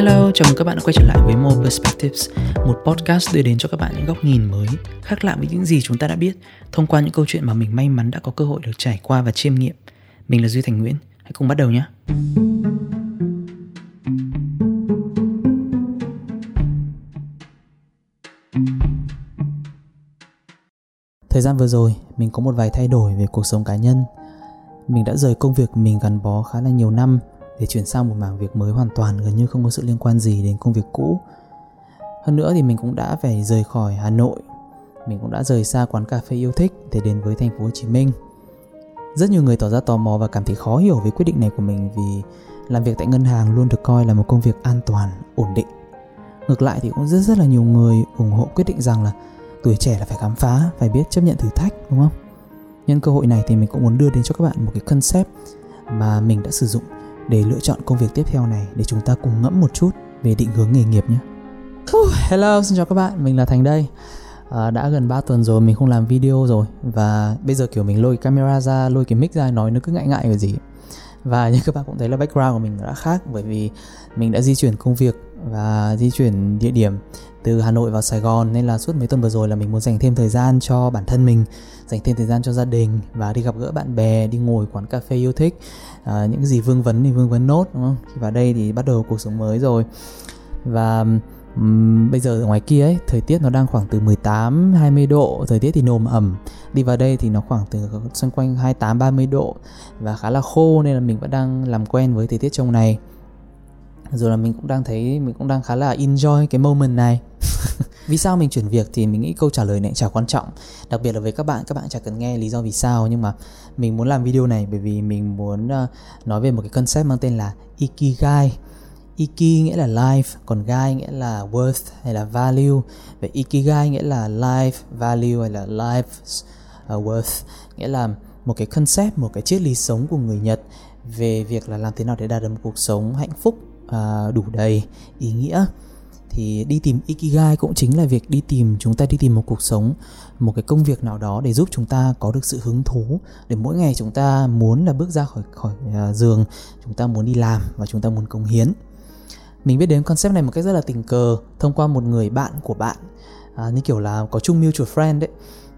Hello, chào mừng các bạn đã quay trở lại với More Perspectives, một podcast đưa đến cho các bạn những góc nhìn mới, khác lạ với những gì chúng ta đã biết, thông qua những câu chuyện mà mình may mắn đã có cơ hội được trải qua và chiêm nghiệm. Mình là Duy Thành Nguyễn, hãy cùng bắt đầu nhé. Thời gian vừa rồi, mình có một vài thay đổi về cuộc sống cá nhân. Mình đã rời công việc mình gắn bó khá là nhiều năm để chuyển sang một mảng việc mới hoàn toàn gần như không có sự liên quan gì đến công việc cũ. Hơn nữa thì mình cũng đã phải rời khỏi Hà Nội. Mình cũng đã rời xa quán cà phê yêu thích để đến với thành phố Hồ Chí Minh. Rất nhiều người tỏ ra tò mò và cảm thấy khó hiểu về quyết định này của mình vì làm việc tại ngân hàng luôn được coi là một công việc an toàn, ổn định. Ngược lại thì cũng rất rất là nhiều người ủng hộ quyết định rằng là tuổi trẻ là phải khám phá, phải biết chấp nhận thử thách đúng không? Nhân cơ hội này thì mình cũng muốn đưa đến cho các bạn một cái concept mà mình đã sử dụng để lựa chọn công việc tiếp theo này để chúng ta cùng ngẫm một chút về định hướng nghề nghiệp nhé. Hello, xin chào các bạn, mình là Thành đây. À, đã gần 3 tuần rồi mình không làm video rồi và bây giờ kiểu mình lôi camera ra, lôi cái mic ra nói nó cứ ngại ngại cái gì. Và như các bạn cũng thấy là background của mình đã khác bởi vì mình đã di chuyển công việc và di chuyển địa điểm từ Hà Nội vào Sài Gòn nên là suốt mấy tuần vừa rồi là mình muốn dành thêm thời gian cho bản thân mình, dành thêm thời gian cho gia đình và đi gặp gỡ bạn bè, đi ngồi quán cà phê yêu thích, à, những gì vương vấn thì vương vấn nốt đúng không? Khi vào đây thì bắt đầu cuộc sống mới rồi và um, bây giờ ở ngoài kia ấy thời tiết nó đang khoảng từ 18 20 độ, thời tiết thì nồm ẩm. Đi vào đây thì nó khoảng từ xung quanh 28 30 độ và khá là khô nên là mình vẫn đang làm quen với thời tiết trong này rồi là mình cũng đang thấy mình cũng đang khá là enjoy cái moment này. Vì sao mình chuyển việc thì mình nghĩ câu trả lời này chả quan trọng. Đặc biệt là với các bạn các bạn chả cần nghe lý do vì sao nhưng mà mình muốn làm video này bởi vì mình muốn uh, nói về một cái concept mang tên là ikigai. Iki nghĩa là life, còn gai nghĩa là worth hay là value. Vậy ikigai nghĩa là life value hay là life uh, worth, nghĩa là một cái concept, một cái triết lý sống của người Nhật về việc là làm thế nào để đạt được một cuộc sống hạnh phúc à, đủ đầy, ý nghĩa. Thì đi tìm ikigai cũng chính là việc đi tìm chúng ta đi tìm một cuộc sống một cái công việc nào đó để giúp chúng ta có được sự hứng thú để mỗi ngày chúng ta muốn là bước ra khỏi khỏi uh, giường chúng ta muốn đi làm và chúng ta muốn cống hiến. Mình biết đến concept này một cách rất là tình cờ thông qua một người bạn của bạn à, như kiểu là có chung mutual friend đấy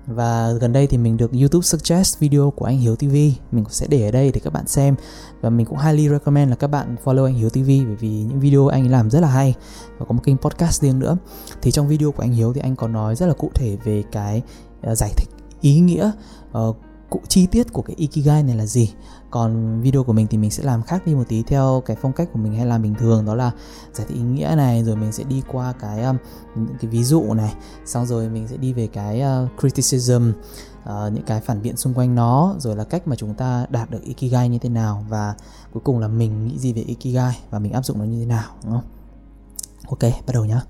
và gần đây thì mình được YouTube suggest video của anh Hiếu TV mình cũng sẽ để ở đây để các bạn xem. Và mình cũng highly recommend là các bạn follow anh Hiếu TV bởi vì những video anh ấy làm rất là hay. Và có một kênh podcast riêng nữa. Thì trong video của anh Hiếu thì anh có nói rất là cụ thể về cái uh, giải thích ý nghĩa uh, cụ chi tiết của cái ikigai này là gì? Còn video của mình thì mình sẽ làm khác đi một tí theo cái phong cách của mình hay làm bình thường đó là giải thích ý nghĩa này rồi mình sẽ đi qua cái um, những cái ví dụ này xong rồi mình sẽ đi về cái uh, criticism uh, những cái phản biện xung quanh nó rồi là cách mà chúng ta đạt được ikigai như thế nào và cuối cùng là mình nghĩ gì về ikigai và mình áp dụng nó như thế nào đúng không? Ok bắt đầu nhá.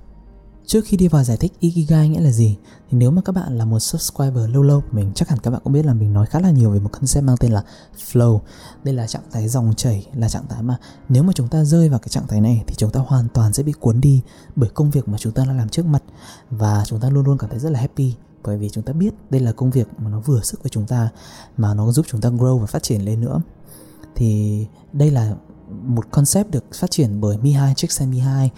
Trước khi đi vào giải thích Ikigai nghĩa là gì thì nếu mà các bạn là một subscriber lâu lâu của mình chắc hẳn các bạn cũng biết là mình nói khá là nhiều về một concept mang tên là flow. Đây là trạng thái dòng chảy, là trạng thái mà nếu mà chúng ta rơi vào cái trạng thái này thì chúng ta hoàn toàn sẽ bị cuốn đi bởi công việc mà chúng ta đang làm trước mặt và chúng ta luôn luôn cảm thấy rất là happy bởi vì chúng ta biết đây là công việc mà nó vừa sức với chúng ta mà nó giúp chúng ta grow và phát triển lên nữa. Thì đây là một concept được phát triển bởi Mihai Csikszentmihalyi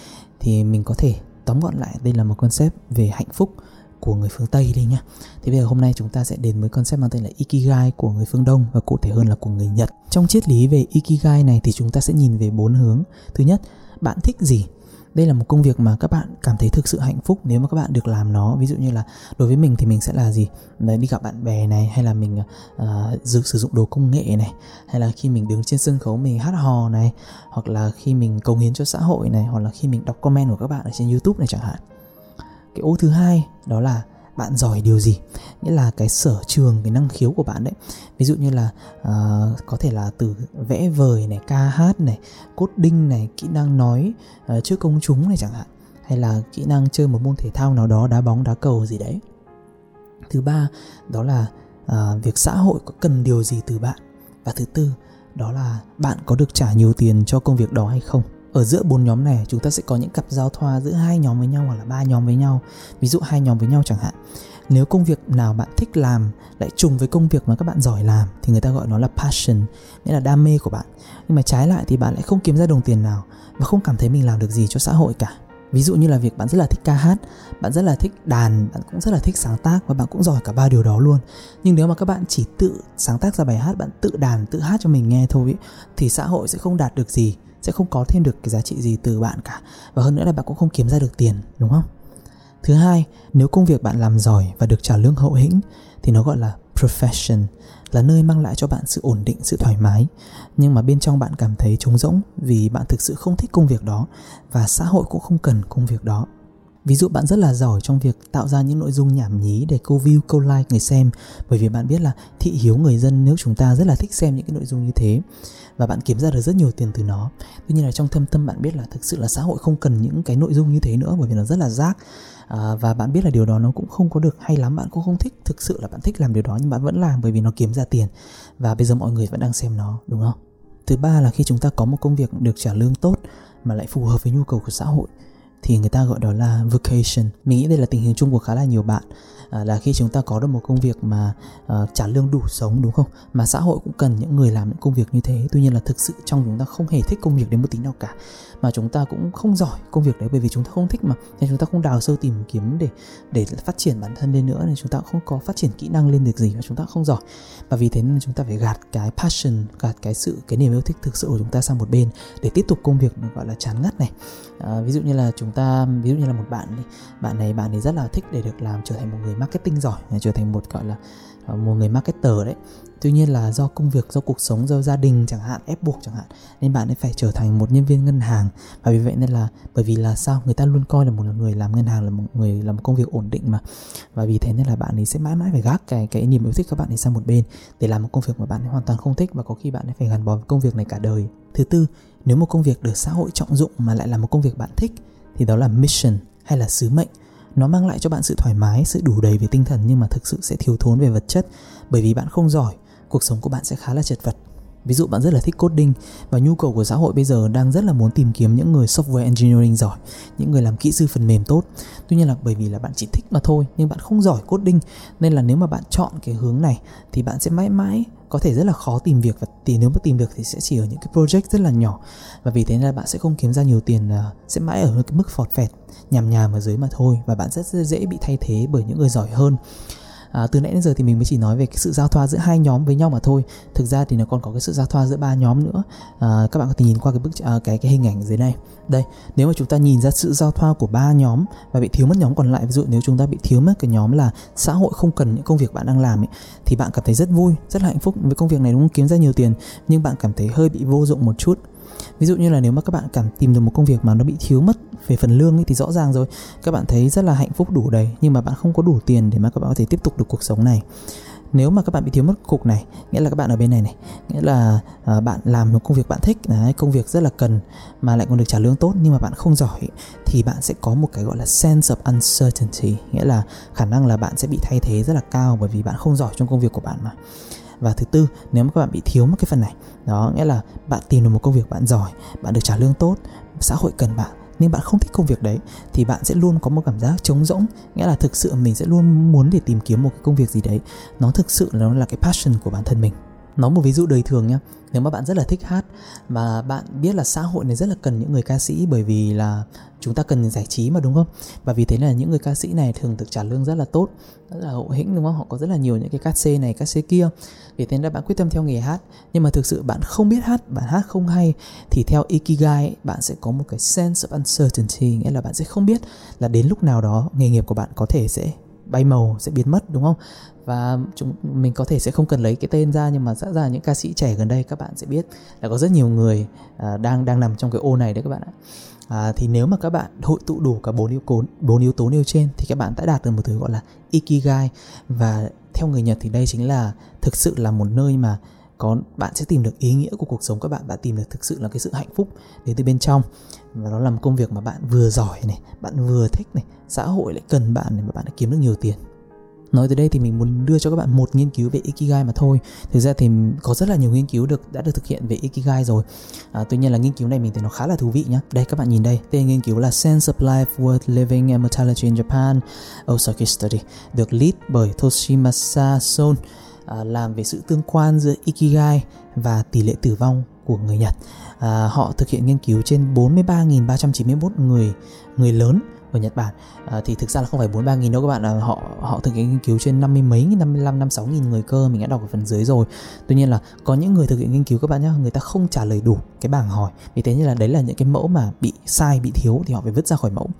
thì mình có thể tóm gọn lại đây là một concept về hạnh phúc của người phương Tây đi nhá. Thế bây giờ hôm nay chúng ta sẽ đến với concept mang tên là Ikigai của người phương Đông và cụ thể hơn là của người Nhật. Trong triết lý về Ikigai này thì chúng ta sẽ nhìn về bốn hướng. Thứ nhất, bạn thích gì? Đây là một công việc mà các bạn cảm thấy thực sự hạnh phúc nếu mà các bạn được làm nó. Ví dụ như là đối với mình thì mình sẽ là gì? Đấy, đi gặp bạn bè này hay là mình uh, sử dụng đồ công nghệ này hay là khi mình đứng trên sân khấu mình hát hò này hoặc là khi mình cống hiến cho xã hội này hoặc là khi mình đọc comment của các bạn ở trên youtube này chẳng hạn. Cái ô thứ hai đó là bạn giỏi điều gì? Nghĩa là cái sở trường cái năng khiếu của bạn đấy. Ví dụ như là uh, có thể là từ vẽ vời này ca hát này cốt đinh này kỹ năng nói ờ, uh, trước công chúng này chẳng hạn. Hay là kỹ năng chơi một môn thể thao nào đó đá bóng đá cầu gì đấy. Thứ ba đó là uh, việc xã hội có cần điều gì từ bạn? Và thứ tư đó là bạn có được trả nhiều tiền cho công việc đó hay không? Ở giữa bốn nhóm này chúng ta sẽ có những cặp giao thoa giữa hai nhóm với nhau hoặc là ba nhóm với nhau. Ví dụ hai nhóm với nhau chẳng hạn. Nếu công việc nào bạn thích làm lại trùng với công việc mà các bạn giỏi làm thì người ta gọi nó là passion nghĩa là đam mê của bạn. Nhưng mà trái lại thì bạn lại không kiếm ra đồng tiền nào và không cảm thấy mình làm được gì cho xã hội cả. Ví dụ như là việc bạn rất là thích ca hát bạn rất là thích đàn bạn cũng rất là thích sáng tác và bạn cũng giỏi cả ba điều đó luôn. Nhưng nếu mà các bạn chỉ tự sáng tác ra bài hát bạn tự đàn tự hát cho mình nghe thôi ý, thì xã hội sẽ không đạt được gì sẽ không có thêm được cái giá trị gì từ bạn cả. Và hơn nữa là bạn cũng không kiếm ra được tiền, đúng không? Thứ hai, nếu công việc bạn làm giỏi và được trả lương hậu hĩnh, thì nó gọi là profession, là nơi mang lại cho bạn sự ổn định, sự thoải mái. Nhưng mà bên trong bạn cảm thấy trống rỗng vì bạn thực sự không thích công việc đó và xã hội cũng không cần công việc đó ví dụ bạn rất là giỏi trong việc tạo ra những nội dung nhảm nhí để câu view câu like người xem. Bởi vì bạn biết là thị hiếu người dân nếu chúng ta rất là thích xem những cái nội dung như thế. Và bạn kiếm ra được rất nhiều tiền từ nó. Tuy nhiên là trong thâm tâm bạn biết là thực sự là xã hội không cần những cái nội dung như thế nữa bởi vì nó rất là rác. À, và bạn biết là điều đó nó cũng không có được hay lắm bạn cũng không thích thực sự là bạn thích làm điều đó nhưng bạn vẫn làm bởi vì nó kiếm ra tiền. Và bây giờ mọi người vẫn đang xem nó đúng không? Thứ ba là khi chúng ta có một công việc được trả lương tốt mà lại phù hợp với nhu cầu của xã hội thì người ta gọi đó là vacation. mình nghĩ đây là tình hình chung của khá là nhiều bạn à, là khi chúng ta có được một công việc mà uh, trả lương đủ sống đúng không? Mà xã hội cũng cần những người làm những công việc như thế. Tuy nhiên là thực sự trong chúng ta không hề thích công việc đến một tí nào cả mà chúng ta cũng không giỏi công việc đấy bởi vì chúng ta không thích mà. Nên chúng ta không đào sâu tìm kiếm để để phát triển bản thân lên nữa. Nên chúng ta không có phát triển kỹ năng lên được gì và chúng ta không giỏi. Và vì thế nên chúng ta phải gạt cái passion gạt cái sự cái niềm yêu thích thực sự của chúng ta sang một bên để tiếp tục công việc gọi là chán ngắt này. À, ví dụ như là chúng ta ví dụ như là một bạn bạn này bạn ấy rất là thích để được làm trở thành một người marketing giỏi trở thành một gọi là một người marketer đấy tuy nhiên là do công việc, do cuộc sống, do gia đình chẳng hạn, ép buộc chẳng hạn, nên bạn ấy phải trở thành một nhân viên ngân hàng. Và vì vậy nên là, bởi vì là sao? Người ta luôn coi là một người làm ngân hàng là một người làm một công việc ổn định mà. Và vì thế nên là bạn ấy sẽ mãi mãi phải gác cái cái niềm yêu thích các bạn ấy sang một bên để làm một công việc mà bạn ấy hoàn toàn không thích và có khi bạn ấy phải gắn bó với công việc này cả đời. Thứ tư, nếu một công việc được xã hội trọng dụng mà lại là một công việc bạn thích, thì đó là mission hay là sứ mệnh. Nó mang lại cho bạn sự thoải mái, sự đủ đầy về tinh thần nhưng mà thực sự sẽ thiếu thốn về vật chất bởi vì bạn không giỏi cuộc sống của bạn sẽ khá là chật vật. Ví dụ bạn rất là thích coding và nhu cầu của xã hội bây giờ đang rất là muốn tìm kiếm những người software engineering giỏi, những người làm kỹ sư phần mềm tốt. Tuy nhiên là bởi vì là bạn chỉ thích mà thôi nhưng bạn không giỏi coding nên là nếu mà bạn chọn cái hướng này thì bạn sẽ mãi mãi có thể rất là khó tìm việc và thì nếu mà tìm được thì sẽ chỉ ở những cái project rất là nhỏ. Và vì thế nên là bạn sẽ không kiếm ra nhiều tiền ờ, sẽ mãi ở cái mức phọt phẹt nhàm nhàm ở dưới mà thôi và bạn rất, rất dễ bị thay thế bởi những người giỏi hơn à, từ nãy đến giờ thì mình mới chỉ nói về cái sự giao thoa giữa hai nhóm với nhau mà thôi. Thực ra thì nó còn có cái sự giao thoa giữa ba nhóm nữa. À, các bạn có thể nhìn qua cái bức à, cái cái hình ảnh dưới đây đây nếu mà chúng ta nhìn ra sự giao thoa của ba nhóm và bị thiếu mất nhóm còn lại ví dụ nếu chúng ta bị thiếu mất cái nhóm là xã hội không cần những công việc bạn đang làm ấy, thì bạn cảm thấy rất vui rất là hạnh phúc với công việc này đúng không? Kiếm ra nhiều tiền nhưng bạn cảm thấy hơi bị vô dụng một chút ví dụ như là nếu mà các bạn cảm tìm được một công việc mà nó bị thiếu mất về phần lương ấy thì rõ ràng rồi. Các bạn thấy rất là hạnh phúc đủ đầy nhưng mà bạn không có đủ tiền để mà các bạn có thể tiếp tục được cuộc sống này. Nếu mà các bạn bị thiếu mất cục này nghĩa là các bạn ở bên này này nghĩa là à, bạn làm một công việc bạn thích đấy, công việc rất là cần mà lại còn được trả lương tốt nhưng mà bạn không giỏi thì bạn sẽ có một cái gọi là sense of uncertainty nghĩa là khả năng là bạn sẽ bị thay thế rất là cao bởi vì bạn không giỏi trong công việc của bạn mà và thứ tư, nếu mà các bạn bị thiếu một cái phần này, đó nghĩa là bạn tìm được một công việc bạn giỏi, bạn được trả lương tốt, xã hội cần bạn, nhưng bạn không thích công việc đấy, thì bạn sẽ luôn có một cảm giác trống rỗng. Nghĩa là thực sự mình sẽ luôn muốn để tìm kiếm một cái công việc gì đấy. Nó thực sự là nó là cái passion của bản thân mình nói một ví dụ đời thường nhé nếu mà bạn rất là thích hát và bạn biết là xã hội này rất là cần những người ca sĩ bởi vì là chúng ta cần giải trí mà, đúng không? Và vì thế là những người ca sĩ này thường được trả lương rất là tốt, rất là hậu hĩnh, đúng không? Họ có rất là nhiều những cái cát xê này cát xê kia. Vì thế là bạn quyết tâm theo nghề hát. Nhưng mà thực sự bạn không biết hát, bạn hát không hay, thì theo ikigai bạn sẽ có một cái sense of uncertainty, nghĩa là bạn sẽ không biết là đến lúc nào đó nghề nghiệp của bạn có thể sẽ bay màu sẽ biến mất đúng không? Và chúng mình có thể sẽ không cần lấy cái tên ra nhưng mà rõ ràng những ca sĩ trẻ gần đây các bạn sẽ biết là có rất nhiều người à, đang đang nằm trong cái ô này đấy các bạn ạ. À, thì nếu mà các bạn hội tụ đủ cả bốn yếu tố bốn yếu tố nêu trên thì các bạn đã đạt được một thứ gọi là ikigai. Và theo người Nhật thì đây chính là thực sự là một nơi mà có bạn sẽ tìm được ý nghĩa của cuộc sống các bạn bạn tìm được thực sự là cái sự hạnh phúc đến từ bên trong và nó làm công việc mà bạn vừa giỏi này bạn vừa thích này xã hội lại cần bạn này mà bạn đã kiếm được nhiều tiền. Nói tới đây thì mình muốn đưa cho các bạn một nghiên cứu về ikigai mà thôi. Thực ra thì có rất là nhiều nghiên cứu được đã được thực hiện về ikigai rồi. À, tuy nhiên là nghiên cứu này mình thấy nó khá là thú vị nhá. Đây các bạn nhìn đây. Tên nghiên cứu là Sense of Life Worth Living and Mortality in Japan Osaka Study được lead bởi Toshimasa Son à, làm về sự tương quan giữa ikigai và tỷ lệ tử vong của người Nhật. À, họ thực hiện nghiên cứu trên 43.391 người người lớn ở Nhật Bản. À, thì thực ra là không phải 43 nghìn đâu các bạn à, họ họ thực hiện nghiên cứu trên 50 mấy 55 56 nghìn người cơ mình đã đọc ở phần dưới rồi. Tuy nhiên là có những người thực hiện nghiên cứu các bạn nhé người ta không trả lời đủ cái bảng hỏi. Vì thế như là đấy là những cái mẫu mà bị sai bị thiếu thì họ phải vứt ra khỏi mẫu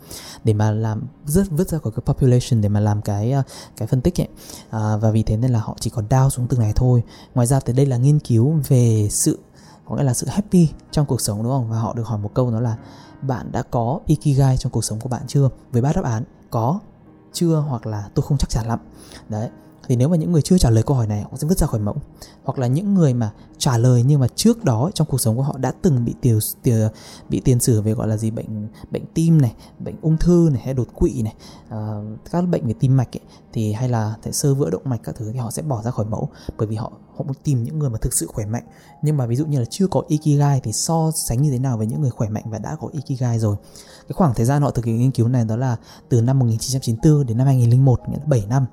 để mà làm rất vứt ra khỏi cái population để mà làm cái ờ, cái phân tích ấy. À, và vì thế nên là họ chỉ còn down xuống từng này thôi. Ngoài ra thì đây là nghiên cứu về sự có nghĩa là sự happy trong cuộc sống, đúng không? Và họ được hỏi một câu đó là, bạn đã có ikigai trong cuộc sống của bạn chưa? Với ba đáp án, có, chưa hoặc là tôi không chắc chắn lắm. Đấy thì nếu mà những người chưa trả lời câu hỏi này họ sẽ vứt ra khỏi mẫu. Hoặc là những người mà trả lời nhưng mà trước đó trong cuộc sống của họ đã từng bị tiền tiêu bị tiền sử về gọi là gì bệnh bệnh tim này bệnh ung thư này hay đột quỵ này uh, các bệnh về tim mạch ấy, thì hay là thể sơ vữa động mạch các thứ thì họ sẽ bỏ ra khỏi mẫu. Bởi vì họ họ muốn tìm những người mà thực sự khỏe mạnh. Nhưng mà ví dụ như là chưa có ikigai thì so sánh như thế nào với những người khỏe mạnh và đã có ikigai rồi? Cái khoảng thời gian họ thực hiện nghiên cứu này đó là từ năm 1994 đến năm 2001 nghĩa là 7 năm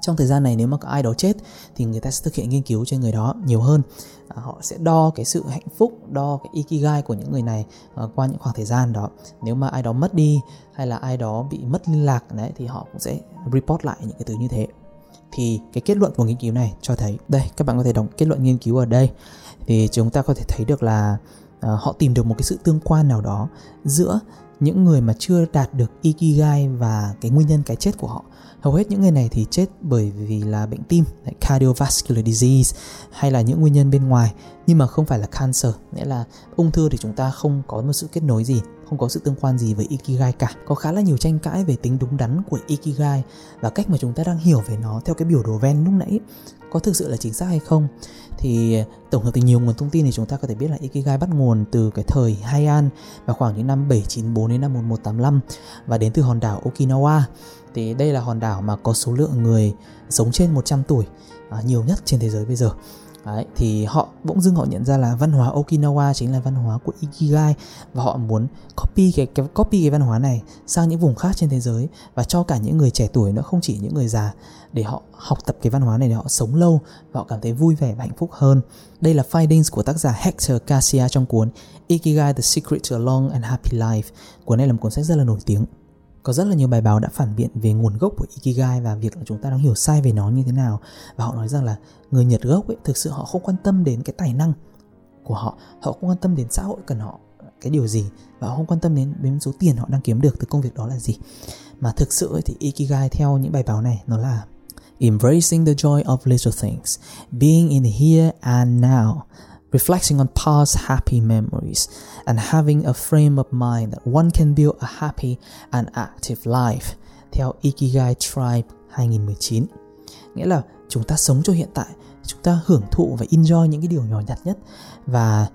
trong thời gian này nếu mà có ai đó chết thì người ta sẽ thực hiện nghiên cứu trên người đó nhiều hơn. À, họ sẽ đo cái sự hạnh phúc đo cái ikigai của những người này à, qua những khoảng thời gian đó. Nếu mà ai đó mất đi hay là ai đó bị mất liên lạc đấy thì họ cũng sẽ report lại những cái thứ như thế. Thì cái kết luận của nghiên cứu này cho thấy đây các bạn có thể đọc kết luận nghiên cứu ở đây. Thì chúng ta có thể thấy được là à, họ tìm được một cái sự tương quan nào đó giữa những người mà chưa đạt được ikigai và cái nguyên nhân cái chết của họ. Hầu hết những người này thì chết bởi vì là bệnh tim cardiovascular disease hay là những nguyên nhân bên ngoài. Nhưng mà không phải là cancer, nghĩa là ung thư thì chúng ta không có một sự kết nối gì, không có sự tương quan gì với ikigai cả. Có khá là nhiều tranh cãi về tính đúng đắn của ikigai và cách mà chúng ta đang hiểu về nó theo cái biểu đồ ven lúc nãy có thực sự là chính xác hay không? Thì ờ, tổng hợp từ nhiều nguồn thông tin thì chúng ta có thể biết là Ikigai bắt nguồn từ cái thời Heian vào khoảng những năm 794 đến năm 1185 và đến từ hòn đảo Okinawa. Thì đây là hòn đảo mà có số lượng người sống trên 100 tuổi à, nhiều nhất trên thế giới bây giờ. Đấy, thì họ bỗng dưng họ nhận ra là văn hóa Okinawa chính là văn hóa của Ikigai và họ muốn copy cái, cái copy cái văn hóa này sang những vùng khác trên thế giới và cho cả những người trẻ tuổi nữa không chỉ những người già để họ học tập cái văn hóa này để họ sống lâu và họ cảm thấy vui vẻ và hạnh phúc hơn. Đây là findings của tác giả Hector Garcia trong cuốn Ikigai: The Secret to a Long and Happy Life. Cuốn này là một cuốn sách rất là nổi tiếng. Có rất là nhiều bài báo đã phản biện về nguồn gốc của Ikigai và việc là chúng ta đang hiểu sai về nó như thế nào. Và họ nói rằng là người Nhật gốc ấy thực sự họ không quan tâm đến cái tài năng của họ, họ không quan tâm đến xã hội cần họ cái điều gì và họ không quan tâm đến đến số tiền họ đang kiếm được từ công việc đó là gì. Mà thực sự ấy thì Ikigai theo những bài báo này nó là embracing the joy of little things, being in the here and now, reflecting on past happy memories, and having a frame of mind that one can build a happy and active life theo Ikigai Tribe 2019. Nghĩa là chúng ta sống cho hiện tại, chúng ta hưởng thụ và enjoy những cái điều nhỏ nhặt nhất và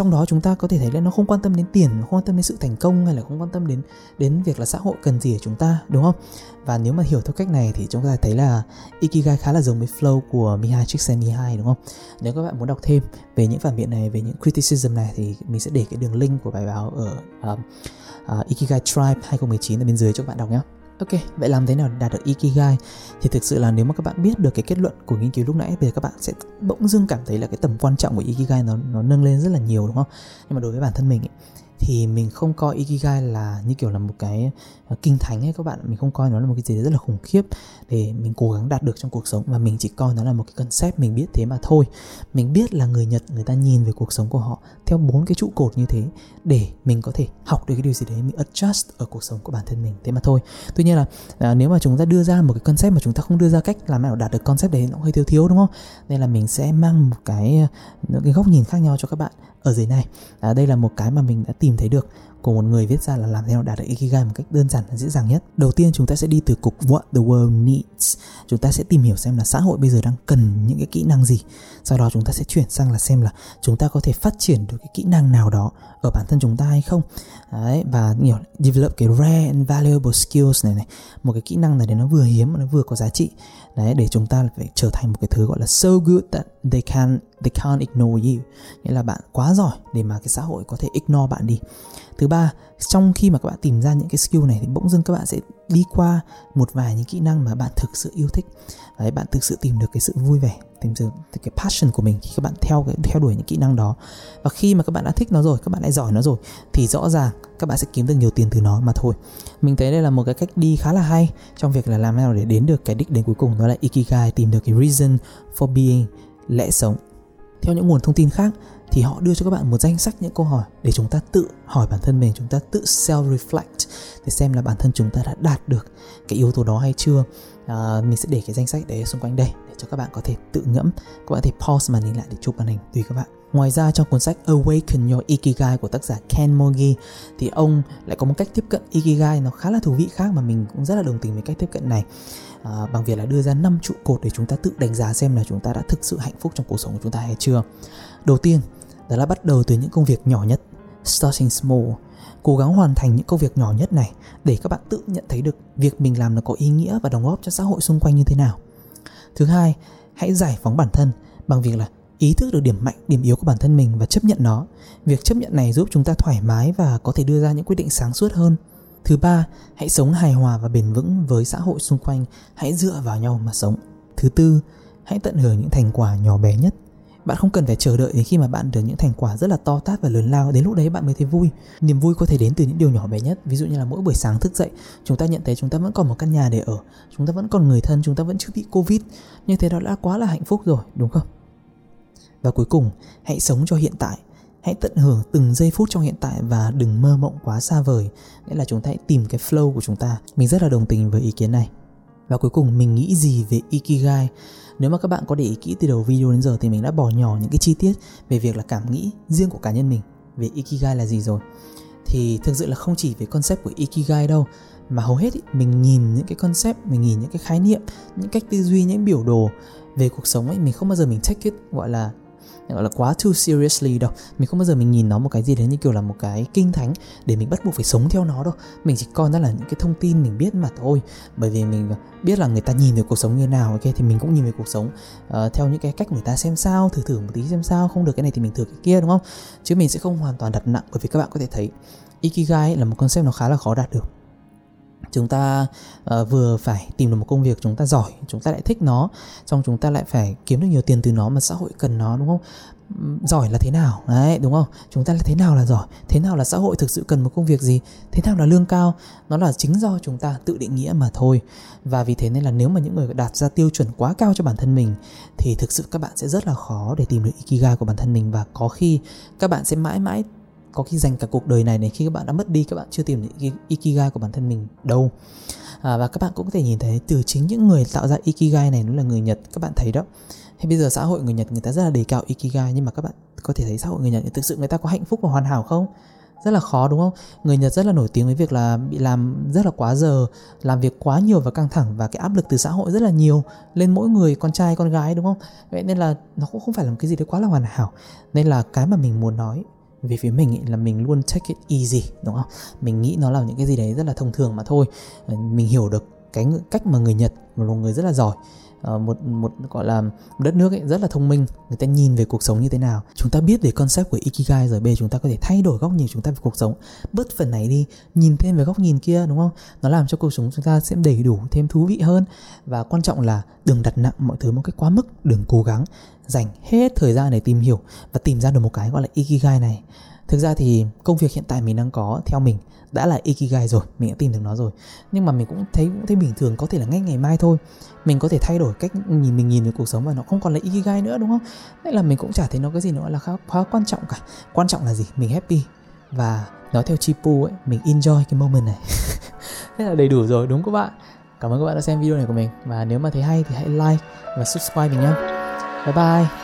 trong đó chúng ta có thể thấy là nó không quan tâm đến tiền không quan tâm đến sự thành công hay là không quan tâm đến đến việc là xã hội cần gì ở chúng ta đúng không? Và nếu mà hiểu theo cách này thì chúng ta thấy là ikigai khá là giống với flow của Mihai Csikszentmihalyi đúng không? Nếu các bạn muốn đọc thêm về những phản biện này về những criticism này thì mình sẽ để cái đường link của bài báo ở uh, uh, Ikigai Tribe 2019 ở bên dưới cho các bạn đọc nhé Ok, vậy làm thế nào để đạt được Ikigai? Thì thực sự là nếu mà các bạn biết được cái kết luận của nghiên cứu lúc nãy Bây giờ các bạn sẽ bỗng dưng cảm thấy là cái tầm quan trọng của Ikigai nó, nó nâng lên rất là nhiều đúng không? Nhưng mà đối với bản thân mình ấy, thì mình không coi ikigai là như kiểu là một cái ờ, kinh thánh ấy các bạn mình không coi nó là một cái gì rất là khủng khiếp để mình cố gắng đạt được trong cuộc sống, mà mình chỉ coi nó là một cái concept, mình biết thế mà thôi. Mình biết là người nhật, người ta nhìn về cuộc sống của họ theo bốn cái trụ cột như thế để mình có thể học được cái điều gì đấy, mình adjust ở cuộc sống của bản thân mình. Thế mà thôi. Tuy nhiên là ờ, nếu mà chúng ta đưa ra một cái concept mà chúng ta không đưa ra cách làm nào đạt được concept đấy, nó hơi thiếu thiếu, đúng không? Nên là mình sẽ mang một cái ờ, những cái góc nhìn khác nhau cho các bạn ở dưới này à, đây là một cái mà mình đã tìm thấy được của một người viết ra là làm thế nào đạt được Ikigai một cách đơn giản và dễ dàng nhất. Đầu tiên chúng ta sẽ đi từ cục What the world needs. Chúng ta sẽ tìm hiểu xem là xã hội bây giờ đang cần những cái kỹ năng gì. Sau đó chúng ta sẽ chuyển sang là xem là chúng ta có thể phát triển được cái kỹ năng nào đó ở bản thân chúng ta hay không. Đấy, và nhiều develop cái rare and valuable skills này này, một cái kỹ năng này để nó vừa hiếm mà nó vừa có giá trị. Đấy, để chúng ta phải trở thành một cái thứ gọi là so good that they can they can't ignore you. Nghĩa là bạn quá giỏi để mà cái xã hội có thể ignore bạn đi. Thứ ba, trong khi mà các bạn tìm ra những cái skill này thì bỗng dưng các bạn sẽ đi qua một vài những kỹ năng mà bạn thực sự yêu thích. Đấy, bạn thực sự tìm được cái sự vui vẻ, tìm được cái passion của mình khi các bạn theo cái, theo đuổi những kỹ năng đó. Và khi mà các bạn đã thích nó rồi, các bạn đã giỏi nó rồi, thì rõ ràng các bạn sẽ kiếm được nhiều tiền từ nó mà thôi. Mình thấy đây là một cái cách đi khá là hay trong việc là làm thế nào để đến được cái đích đến cuối cùng, đó là ikigai, tìm được cái reason for being, lẽ sống theo những nguồn thông tin khác thì họ đưa cho các bạn một danh sách những câu hỏi để chúng ta tự hỏi bản thân mình chúng ta tự self reflect để xem là bản thân chúng ta đã đạt được cái yếu tố đó hay chưa. À, mình sẽ để cái danh sách đấy xung quanh đây để cho các bạn có thể tự ngẫm. Các bạn có thể pause màn hình lại để chụp màn hình tùy các bạn. Ngoài ra trong cuốn sách Awaken Your Ikigai của tác giả Ken Mogi thì ông lại có một cách tiếp cận Ikigai nó khá là thú vị khác mà mình cũng rất là đồng tình với cách tiếp cận này à, bằng việc là đưa ra 5 trụ cột để chúng ta tự đánh giá xem là chúng ta đã thực sự hạnh phúc trong cuộc sống của chúng ta hay chưa. Đầu tiên, đó là bắt đầu từ những công việc nhỏ nhất starting small. Cố gắng hoàn thành những công việc nhỏ nhất này để các bạn tự nhận thấy được việc mình làm nó có ý nghĩa và đóng góp cho xã hội xung quanh như thế nào. Thứ hai hãy giải phóng bản thân bằng việc là ý thức được điểm mạnh điểm yếu của bản thân mình và chấp nhận nó. Việc chấp nhận này giúp chúng ta thoải mái và có thể đưa ra những quyết định sáng suốt hơn thứ ba, hãy sống hài hòa và bền vững với xã hội xung quanh. Hãy dựa vào nhau mà sống. Thứ tư, hãy tận hưởng những thành quả nhỏ bé nhất. Bạn không cần phải chờ đợi đến khi mà bạn được những thành quả rất là to tát và lớn lao. Đến lúc đấy bạn mới thấy vui. Niềm vui có thể đến từ những điều nhỏ bé nhất. Ví dụ như là mỗi buổi sáng thức dậy, chúng ta nhận thấy chúng ta vẫn còn một căn nhà để ở. Chúng ta vẫn còn người thân, chúng ta vẫn chưa bị covid. Như thế đó đã quá là hạnh phúc rồi, đúng không? Và cuối cùng, hãy sống cho hiện tại hãy tận hưởng từng giây phút trong hiện tại và đừng mơ mộng quá xa vời. Nghĩa là chúng ta hãy tìm cái flow của chúng ta. Mình rất là đồng tình với ý kiến này. Và cuối cùng mình nghĩ gì về ikigai? Nếu mà các bạn có để ý kỹ từ đầu video đến giờ thì mình đã bỏ nhỏ những cái chi tiết về việc là cảm nghĩ riêng của cá nhân mình về Ikigai là gì rồi. Thì thực sự là không chỉ về concept của Ikigai đâu mà hầu hết ý, mình nhìn những cái concept, mình nhìn những cái khái niệm, những cách tư duy, những biểu đồ về cuộc sống ấy mình không bao giờ mình take it gọi là gọi là quá too seriously đâu. Mình không bao giờ mình nhìn nó một cái gì đấy như kiểu là một cái kinh thánh để mình bắt buộc phải sống theo nó đâu. Mình chỉ coi nó là những cái thông tin mình biết mà thôi. Bởi vì mình biết là người ta nhìn về cuộc sống như nào ok thì mình cũng nhìn về cuộc sống uh, theo những cái cách người ta xem sao thử thử một tí xem sao không được cái này thì mình thử cái kia đúng không? Chứ mình sẽ không hoàn toàn đặt nặng bởi vì các bạn có thể thấy ikigai là một concept nó khá là khó đạt được chúng ta uh, vừa phải tìm được một công việc chúng ta giỏi chúng ta lại thích nó xong chúng ta lại phải kiếm được nhiều tiền từ nó mà xã hội cần nó đúng không? Giỏi là thế nào? Đấy đúng không? Chúng ta là thế nào là giỏi? Thế nào là xã hội thực sự cần một công việc gì? Thế nào là lương cao? Nó là chính do chúng ta tự định nghĩa mà thôi. Và vì thế nên là nếu mà những người đạt ra tiêu chuẩn quá cao cho bản thân mình thì thực sự các bạn sẽ rất là khó để tìm được ikigai của bản thân mình. Và có khi các bạn sẽ mãi mãi có khi dành cả cuộc đời này này khi các bạn đã mất đi các bạn chưa tìm được ikigai của bản thân mình đâu. À, và các bạn cũng có thể nhìn thấy từ chính những người tạo ra ikigai này nó là người nhật các bạn thấy đó. Hay bây giờ xã hội người nhật người ta rất là đề cao ikigai nhưng mà các bạn có thể thấy xã hội người nhật thực sự người ta có hạnh phúc và hoàn hảo không? Rất là khó đúng không? Người nhật rất là nổi tiếng với việc là bị làm rất là quá giờ làm việc quá nhiều và căng thẳng và cái áp lực từ xã hội rất là nhiều lên mỗi người con trai con gái đúng không? Vậy nên là nó cũng không phải là một cái gì đấy quá là hoàn hảo. Nên là cái mà mình muốn nói về phía mình ý, là mình luôn take it easy đúng không? Mình nghĩ nó là những cái gì đấy rất là thông thường mà thôi. Ờ, mình hiểu được cái cách mà người nhật một người rất là giỏi ờ, một một gọi là một đất nước ấy rất là thông minh người ta nhìn về cuộc sống như thế nào. Chúng ta biết về concept của ikigai rồi bây giờ chúng ta có thể thay đổi góc nhìn chúng ta về cuộc sống. Bớt phần này đi nhìn thêm về góc nhìn kia đúng không? Nó làm cho cuộc sống chúng ta sẽ đầy đủ thêm thú vị hơn. Và quan trọng là đừng đặt nặng mọi thứ một cách quá mức đừng cố gắng dành hết thời gian để tìm hiểu và tìm ra được một cái gọi là ikigai này. Thực ra thì công việc hiện tại mình đang có theo mình đã là ikigai rồi mình đã tìm được nó rồi. Nhưng mà mình cũng thấy cũng thấy bình thường có thể là ngay ngày mai thôi. Mình có thể thay đổi cách nhìn mình nhìn về cuộc sống và nó không còn là ikigai nữa đúng không? Nên là mình cũng chả thấy nó cái gì nữa là khá, khá quan trọng cả. Quan trọng là gì? Mình happy và nói theo Chipu ấy mình enjoy cái moment này. Thế là đầy đủ rồi đúng không các bạn? Cảm ơn các bạn đã xem video này của mình. Và nếu mà thấy hay thì hãy like và subscribe mình nhé 拜拜。